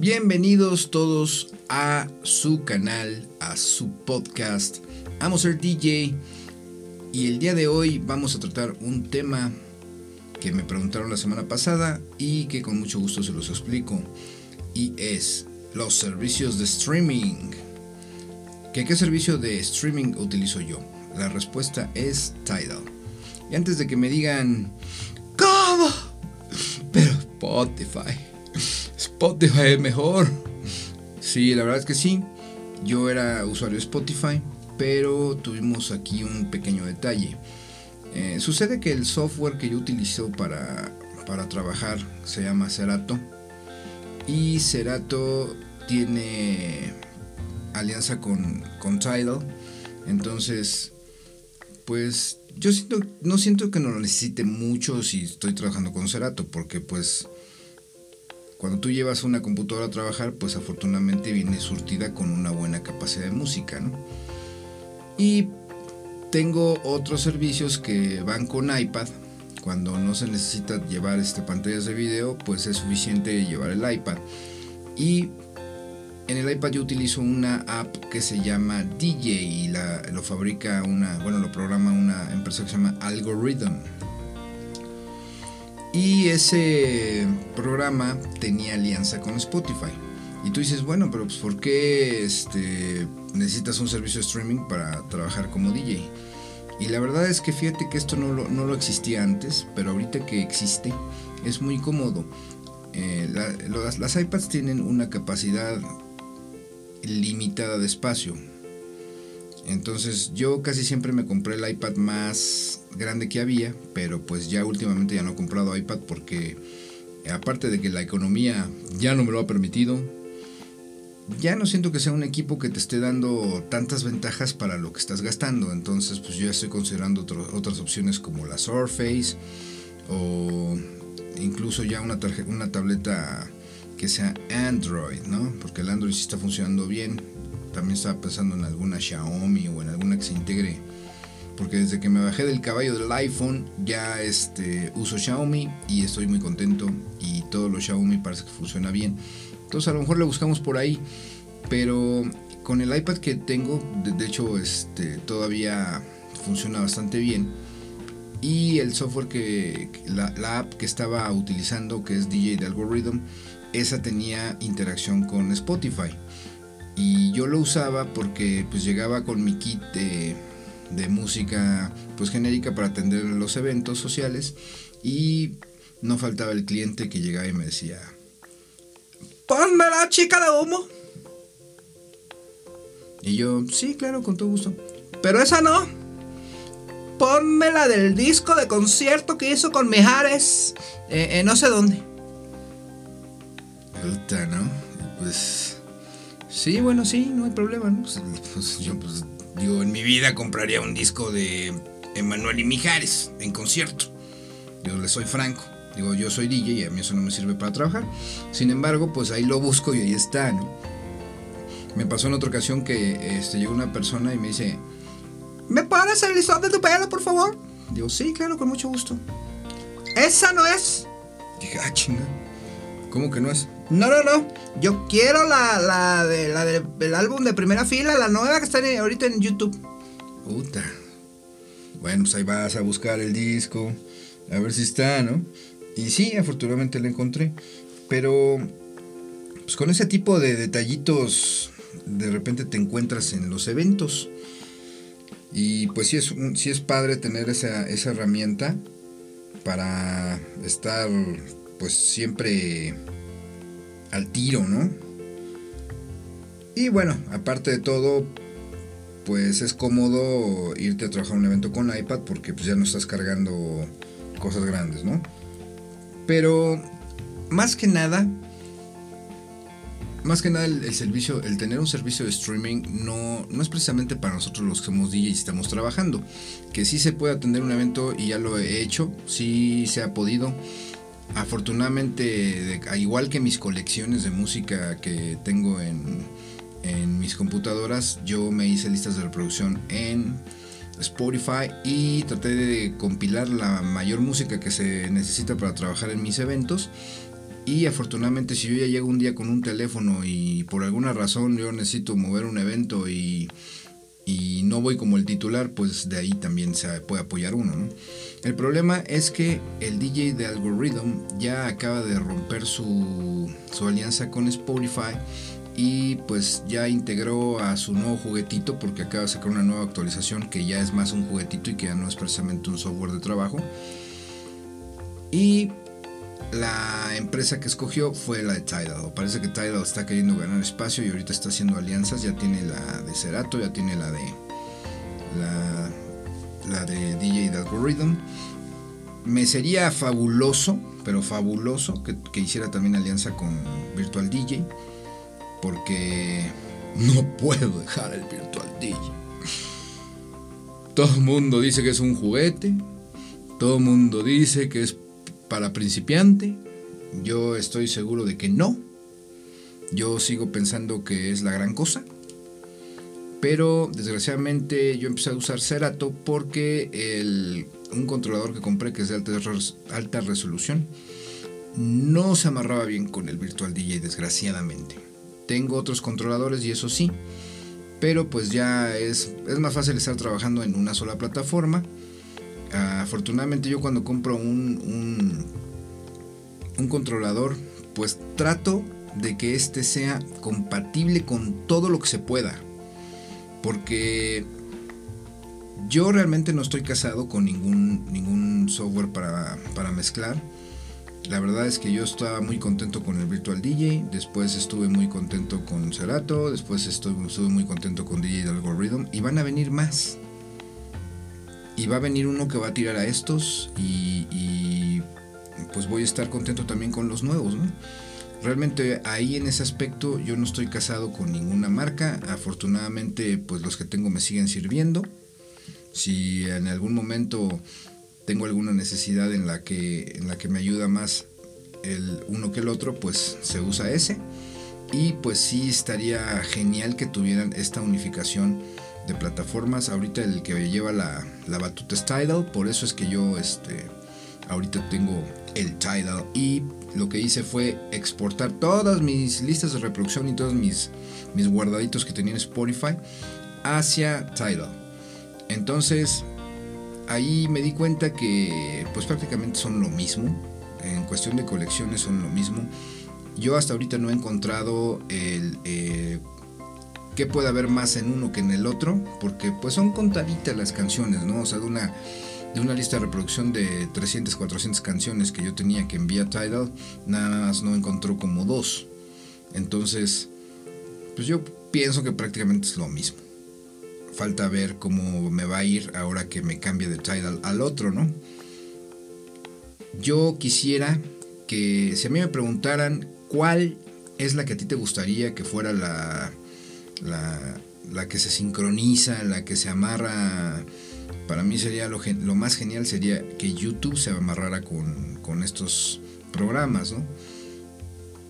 Bienvenidos todos a su canal, a su podcast. Vamos a ser DJ y el día de hoy vamos a tratar un tema que me preguntaron la semana pasada y que con mucho gusto se los explico. Y es los servicios de streaming. ¿Qué, ¿Qué servicio de streaming utilizo yo? La respuesta es Tidal. Y antes de que me digan, ¿cómo? Pero Spotify. Spotify es mejor. Sí, la verdad es que sí. Yo era usuario de Spotify, pero tuvimos aquí un pequeño detalle. Eh, sucede que el software que yo utilizo para, para trabajar se llama Cerato. Y Cerato tiene alianza con, con Tidal. Entonces, pues yo siento, no siento que no lo necesite mucho si estoy trabajando con Cerato, porque pues cuando tú llevas una computadora a trabajar, pues afortunadamente viene surtida con una buena capacidad de música, ¿no? Y tengo otros servicios que van con iPad. Cuando no se necesita llevar este, pantallas de video, pues es suficiente llevar el iPad. Y en el iPad yo utilizo una app que se llama DJ y lo fabrica una, bueno, lo programa una empresa que se llama Algorithm. Y ese programa tenía alianza con Spotify. Y tú dices, bueno, pero pues ¿por qué este, necesitas un servicio de streaming para trabajar como DJ? Y la verdad es que fíjate que esto no lo, no lo existía antes, pero ahorita que existe es muy cómodo. Eh, las, las iPads tienen una capacidad limitada de espacio. Entonces yo casi siempre me compré el iPad más grande que había, pero pues ya últimamente ya no he comprado iPad porque aparte de que la economía ya no me lo ha permitido, ya no siento que sea un equipo que te esté dando tantas ventajas para lo que estás gastando. Entonces pues yo ya estoy considerando otras opciones como la Surface o incluso ya una, una tableta que sea Android, ¿no? Porque el Android sí está funcionando bien también estaba pensando en alguna Xiaomi o en alguna que se integre. Porque desde que me bajé del caballo del iPhone ya este, uso Xiaomi y estoy muy contento. Y todo lo Xiaomi parece que funciona bien. Entonces a lo mejor le buscamos por ahí. Pero con el iPad que tengo, de, hecho este, todavía funciona bastante bien. Y el software que, la, la, app que estaba utilizando, que es DJ de Algorithm, esa tenía interacción con Spotify y yo lo usaba porque pues llegaba con mi kit de, música pues genérica para atender los eventos sociales y no faltaba el cliente que llegaba y me decía ponme la chica de humo y yo sí claro con todo gusto pero esa no. Ponme la del disco de concierto que hizo con Mejares eh, no sé dónde Puta, ¿no? Pues Sí, bueno, sí, no hay problema, ¿no? Pues, pues, yo, pues, digo, en mi vida compraría un disco de Emanuel y Mijares en concierto. Yo le soy franco. Digo, yo soy DJ y a mí eso no me sirve para trabajar. Sin embargo, pues ahí lo busco y ahí está, ¿no? Me pasó en otra ocasión que este, llegó una persona y me dice, ¿me pones el listón de tu pelo, por favor? Digo, sí, claro, con mucho gusto. Esa no es. Dije, ah, chinga. ¿Cómo que no es? No, no, no. Yo quiero la, la, de, la del álbum de primera fila, la nueva que está ahorita en YouTube. Puta. Bueno, pues ahí vas a buscar el disco. A ver si está, ¿no? Y sí, afortunadamente lo encontré. Pero, pues con ese tipo de detallitos, de repente te encuentras en los eventos. Y pues sí es, sí es padre tener esa, esa herramienta para estar, pues siempre al tiro, ¿no? Y bueno, aparte de todo, pues es cómodo irte a trabajar un evento con iPad porque pues ya no estás cargando cosas grandes, ¿no? Pero más que nada, más que nada el, servicio, el tener un servicio de streaming no, no es precisamente para nosotros los que somos DJ y estamos trabajando. Que sí se puede atender un evento y ya lo he hecho, sí se ha podido afortunadamente, igual que mis colecciones de música que tengo en, mis computadoras, yo me hice listas de reproducción en Spotify y traté de compilar la mayor música que se necesita para trabajar en mis eventos. Y afortunadamente si yo ya llego un día con un teléfono y por alguna razón yo necesito mover un evento y, y no voy como el titular, pues de ahí también se puede apoyar uno. ¿no? El problema es que el DJ de Algorithm ya acaba de romper su, su alianza con Spotify y pues ya integró a su nuevo juguetito porque acaba de sacar una nueva actualización que ya es más un juguetito y que ya no es precisamente un software de trabajo. Y la empresa que escogió fue la de Tidal. Parece que Tidal está queriendo ganar espacio y ahorita está haciendo alianzas. Ya tiene la de Cerato, ya tiene la de la, la de DJ de Algorithm. Me sería fabuloso, pero fabuloso que, que hiciera también alianza con Virtual DJ porque no puedo dejar el Virtual DJ. Todo el mundo dice que es un juguete, todo el mundo dice que es para principiante. Yo estoy seguro de que no. Yo sigo pensando que es la gran cosa. Pero desgraciadamente yo empecé a usar Cerato porque el, un controlador que compré que es de alta, resolución no se amarraba bien con el Virtual DJ desgraciadamente. Tengo otros controladores y eso sí. Pero pues ya es, es más fácil estar trabajando en una sola plataforma. Afortunadamente yo cuando compro un, un, controlador, pues trato de que este sea compatible con todo lo que se pueda. Porque yo realmente no estoy casado con ningún, ningún software para, para mezclar la verdad es que yo estaba muy contento con el Virtual DJ, después estuve muy contento con Cerato, después estuve, muy contento con DJ Algorithm y van a venir más. Y va a venir uno que va a tirar a estos y, pues voy a estar contento también con los nuevos, Realmente ahí en ese aspecto yo no estoy casado con ninguna marca, afortunadamente pues los que tengo me siguen sirviendo. Si en algún momento tengo alguna necesidad en la que, en la que me ayuda más el uno que el otro, pues se usa ese. Y pues sí estaría genial que tuvieran esta unificación de plataformas. Ahorita el que lleva la, la batuta es Tidal, por eso es que yo este, ahorita tengo el Tidal. Y lo que hice fue exportar todas mis listas de reproducción y todos mis, mis guardaditos que tenía en Spotify hacia Tidal. Entonces ahí me di cuenta que pues prácticamente son lo mismo. En cuestión de colecciones son lo mismo. Yo hasta ahorita no he encontrado el eh, qué puede haber más en uno que en el otro, porque pues son contaditas las canciones, ¿no? O sea, de una, de una lista de reproducción de 300, 400 canciones que yo tenía que enviar Tidal, nada más no encontró como dos. Entonces, pues yo pienso que prácticamente es lo mismo falta ver cómo me va a ir ahora que me cambie de Tidal al otro, ¿no? Yo quisiera que si a mí me preguntaran cuál es la que a ti te gustaría que fuera la, la, que se sincroniza, la que se amarra, para mí sería lo, lo más genial sería que YouTube se amarrara con, con estos programas, ¿no?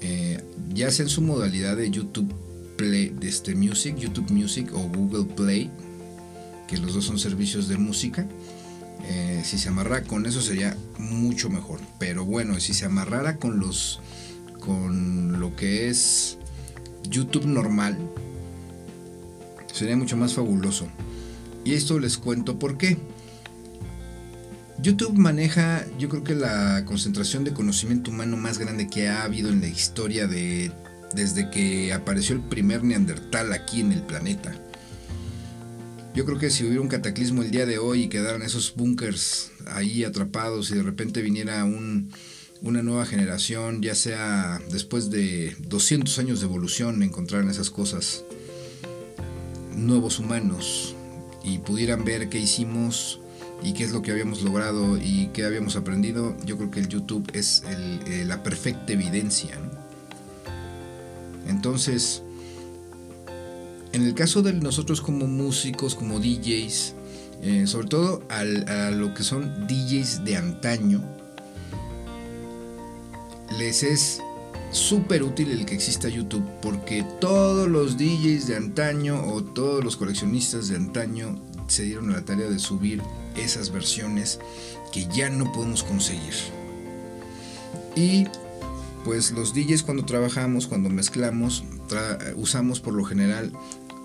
Eh, ya sea en su modalidad de YouTube Play, de este Music, YouTube Music o Google Play, que los dos son servicios de música. Eh, si se amarra con eso sería mucho mejor. Pero bueno, si se amarrara con los con lo que es YouTube normal, sería mucho más fabuloso. Y esto les cuento por qué. YouTube maneja, yo creo que la concentración de conocimiento humano más grande que ha habido en la historia de desde que apareció el primer neandertal aquí en el planeta. Yo creo que si hubiera un cataclismo el día de hoy y quedaran esos bunkers ahí atrapados y de repente viniera una nueva generación, ya sea después de 200 años de evolución, encontraran esas cosas, nuevos humanos, y pudieran ver qué hicimos y qué es lo que habíamos logrado y qué habíamos aprendido, yo creo que el YouTube es eh, la perfecta evidencia. Entonces, en el caso de nosotros como músicos, como DJs, eh, sobre todo a lo que son DJs de antaño, les es súper útil el que exista YouTube porque todos los DJs de antaño o todos los coleccionistas de antaño se dieron a la tarea de subir esas versiones que ya no podemos conseguir. Y pues los DJs cuando trabajamos, cuando mezclamos, usamos por lo general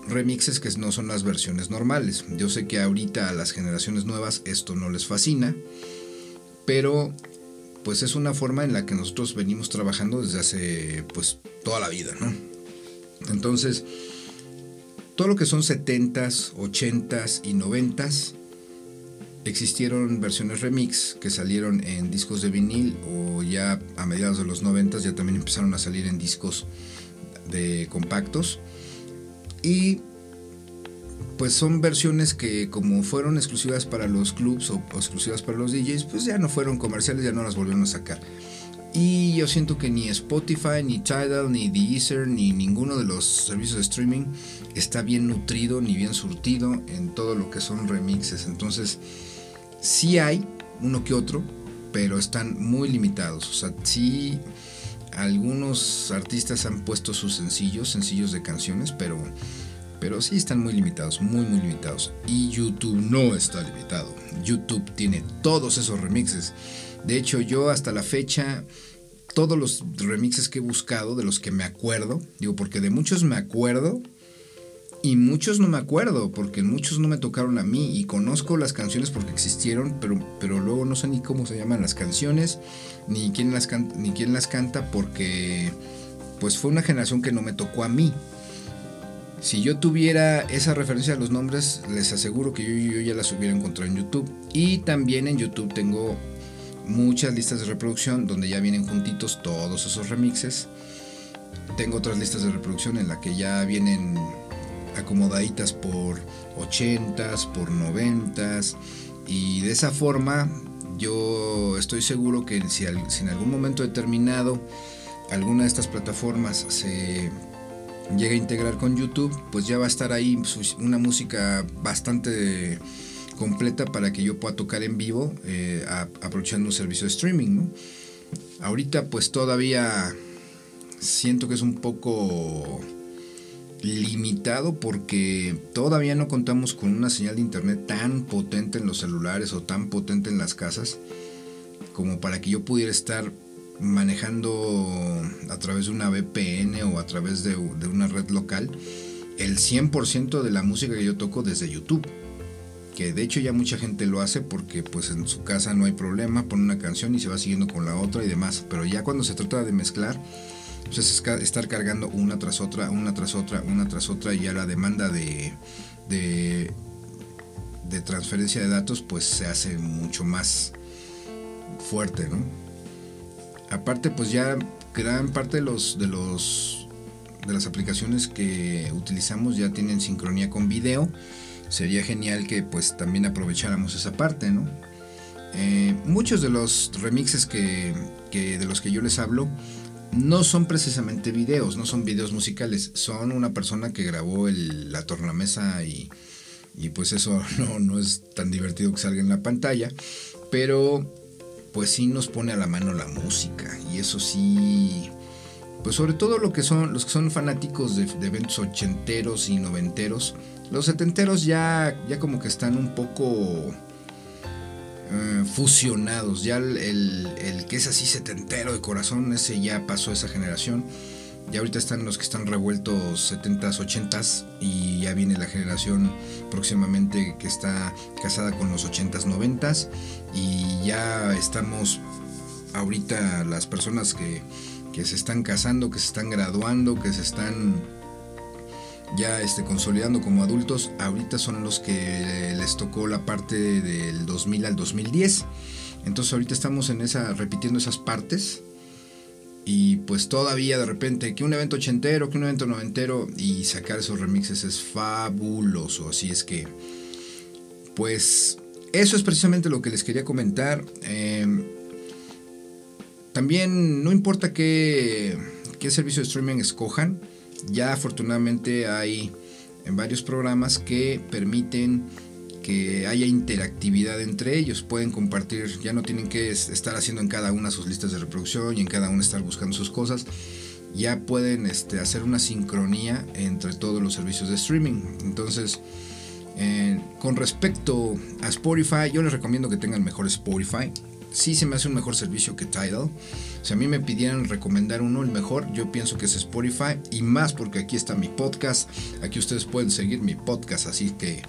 remixes que no son las versiones normales. Yo sé que ahorita a las generaciones nuevas esto no les fascina, pero pues es una forma en la que nosotros venimos trabajando desde hace pues toda la vida, ¿no? Entonces, todo lo que son 70s, 80s y 90s existieron versiones remix que salieron en discos de vinil o ya a mediados de los 90 ya también empezaron a salir en discos de compactos y pues son versiones que como fueron exclusivas para los clubs o, exclusivas para los DJs, pues ya no fueron comerciales, ya no las volvieron a sacar. Y yo siento que ni Spotify, ni Tidal, ni Deezer, ni ninguno de los servicios de streaming está bien nutrido ni bien surtido en todo lo que son remixes. Entonces, sí hay uno que otro, pero están muy limitados. O sea, sí algunos artistas han puesto sus sencillos, sencillos de canciones, pero pero sí están muy limitados, muy muy limitados. Y YouTube no está limitado. YouTube tiene todos esos remixes. De hecho, yo hasta la fecha, todos los remixes que he buscado, de los que me acuerdo, digo, porque de muchos me acuerdo y muchos no me acuerdo, porque muchos no me tocaron a mí y conozco las canciones porque existieron, pero, pero luego no sé ni cómo se llaman las canciones, ni quién las, ni quién las canta, porque pues fue una generación que no me tocó a mí. Si yo tuviera esa referencia a los nombres, les aseguro que yo, ya las hubiera encontrado en YouTube. Y también en YouTube tengo muchas listas de reproducción donde ya vienen juntitos todos esos remixes. Tengo otras listas de reproducción en las que ya vienen acomodaditas por 80s, por 90s. Y de esa forma yo estoy seguro que si en algún momento determinado alguna de estas plataformas se llega a integrar con YouTube, pues ya va a estar ahí una música bastante completa para que yo pueda tocar en vivo eh, aprovechando un servicio de streaming. Ahorita pues todavía siento que es un poco limitado porque todavía no contamos con una señal de internet tan potente en los celulares o tan potente en las casas como para que yo pudiera estar manejando a través de una VPN o a través de, una red local el 100% de la música que yo toco desde YouTube. Que de hecho ya mucha gente lo hace porque pues en su casa no hay problema, pone una canción y se va siguiendo con la otra y demás. Pero ya cuando se trata de mezclar, pues es estar cargando una tras otra, una tras otra, una tras otra y ya la demanda de, de, de transferencia de datos pues se hace mucho más fuerte, ¿no? Aparte pues ya gran parte de los de los de las aplicaciones que utilizamos ya tienen sincronía con video. Sería genial que pues también aprovecháramos esa parte no eh, muchos de los remixes que, de los que yo les hablo no son precisamente videos no son videos musicales. Son una persona que grabó la tornamesa y, y pues eso no, no es tan divertido que salga en la pantalla. Pero pues sí nos pone a la mano la música. Y eso sí, pues sobre todo lo que son, los que son fanáticos de, eventos ochenteros y noventeros. Los setenteros ya, ya como que están un poco eh, fusionados. Ya el, el, que es así setentero de corazón, ese ya pasó esa generación. Ya ahorita están los que están revueltos 70s, 80s y ya viene la generación próximamente que está casada con los 80s, 90s y ya estamos ahorita las personas que, se están casando, que se están graduando, que se están ya este, consolidando como adultos, ahorita son los que les tocó la parte del 2000 al 2010. Entonces ahorita estamos en esa repitiendo esas partes y pues todavía de repente que un evento ochentero, que un evento noventero y sacar esos remixes es fabuloso. Así es que, pues eso es precisamente lo que les quería comentar. Em, también no importa qué, qué servicio de streaming escojan, ya afortunadamente hay en varios programas que permiten que haya interactividad entre ellos, pueden compartir, ya no tienen que estar haciendo en cada una sus listas de reproducción y en cada una estar buscando sus cosas, ya pueden este, hacer una sincronía entre todos los servicios de streaming. Entonces, eh, con respecto a Spotify, yo les recomiendo que tengan mejor Spotify. sí se me hace un mejor servicio que Tidal. Si a mí me pidieran recomendar uno, el mejor, yo pienso que es Spotify. Y más porque aquí está mi podcast. Aquí ustedes pueden seguir mi podcast. Así que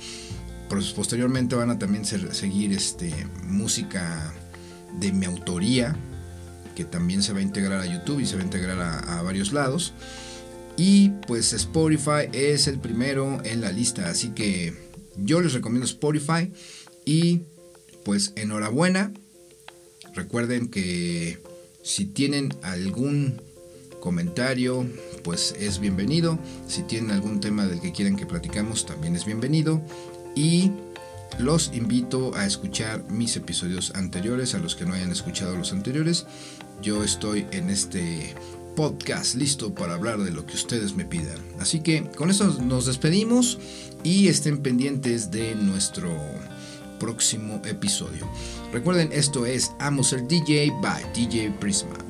posteriormente van a también seguir este, música de mi autoría. Que también se va a integrar a YouTube y se va a integrar a, a varios lados. Y pues Spotify es el primero en la lista. Así que yo les recomiendo Spotify. Y pues enhorabuena Recuerden que si tienen algún comentario, pues es bienvenido. Si tienen algún tema del que quieren que platicamos, también es bienvenido. Y los invito a escuchar mis episodios anteriores, a los que no hayan escuchado los anteriores. Yo estoy en este podcast listo para hablar de lo que ustedes me pidan. Así que con eso nos despedimos y estén pendientes de nuestro próximo episodio. Recuerden, esto es Amos el DJ by DJ Prisma.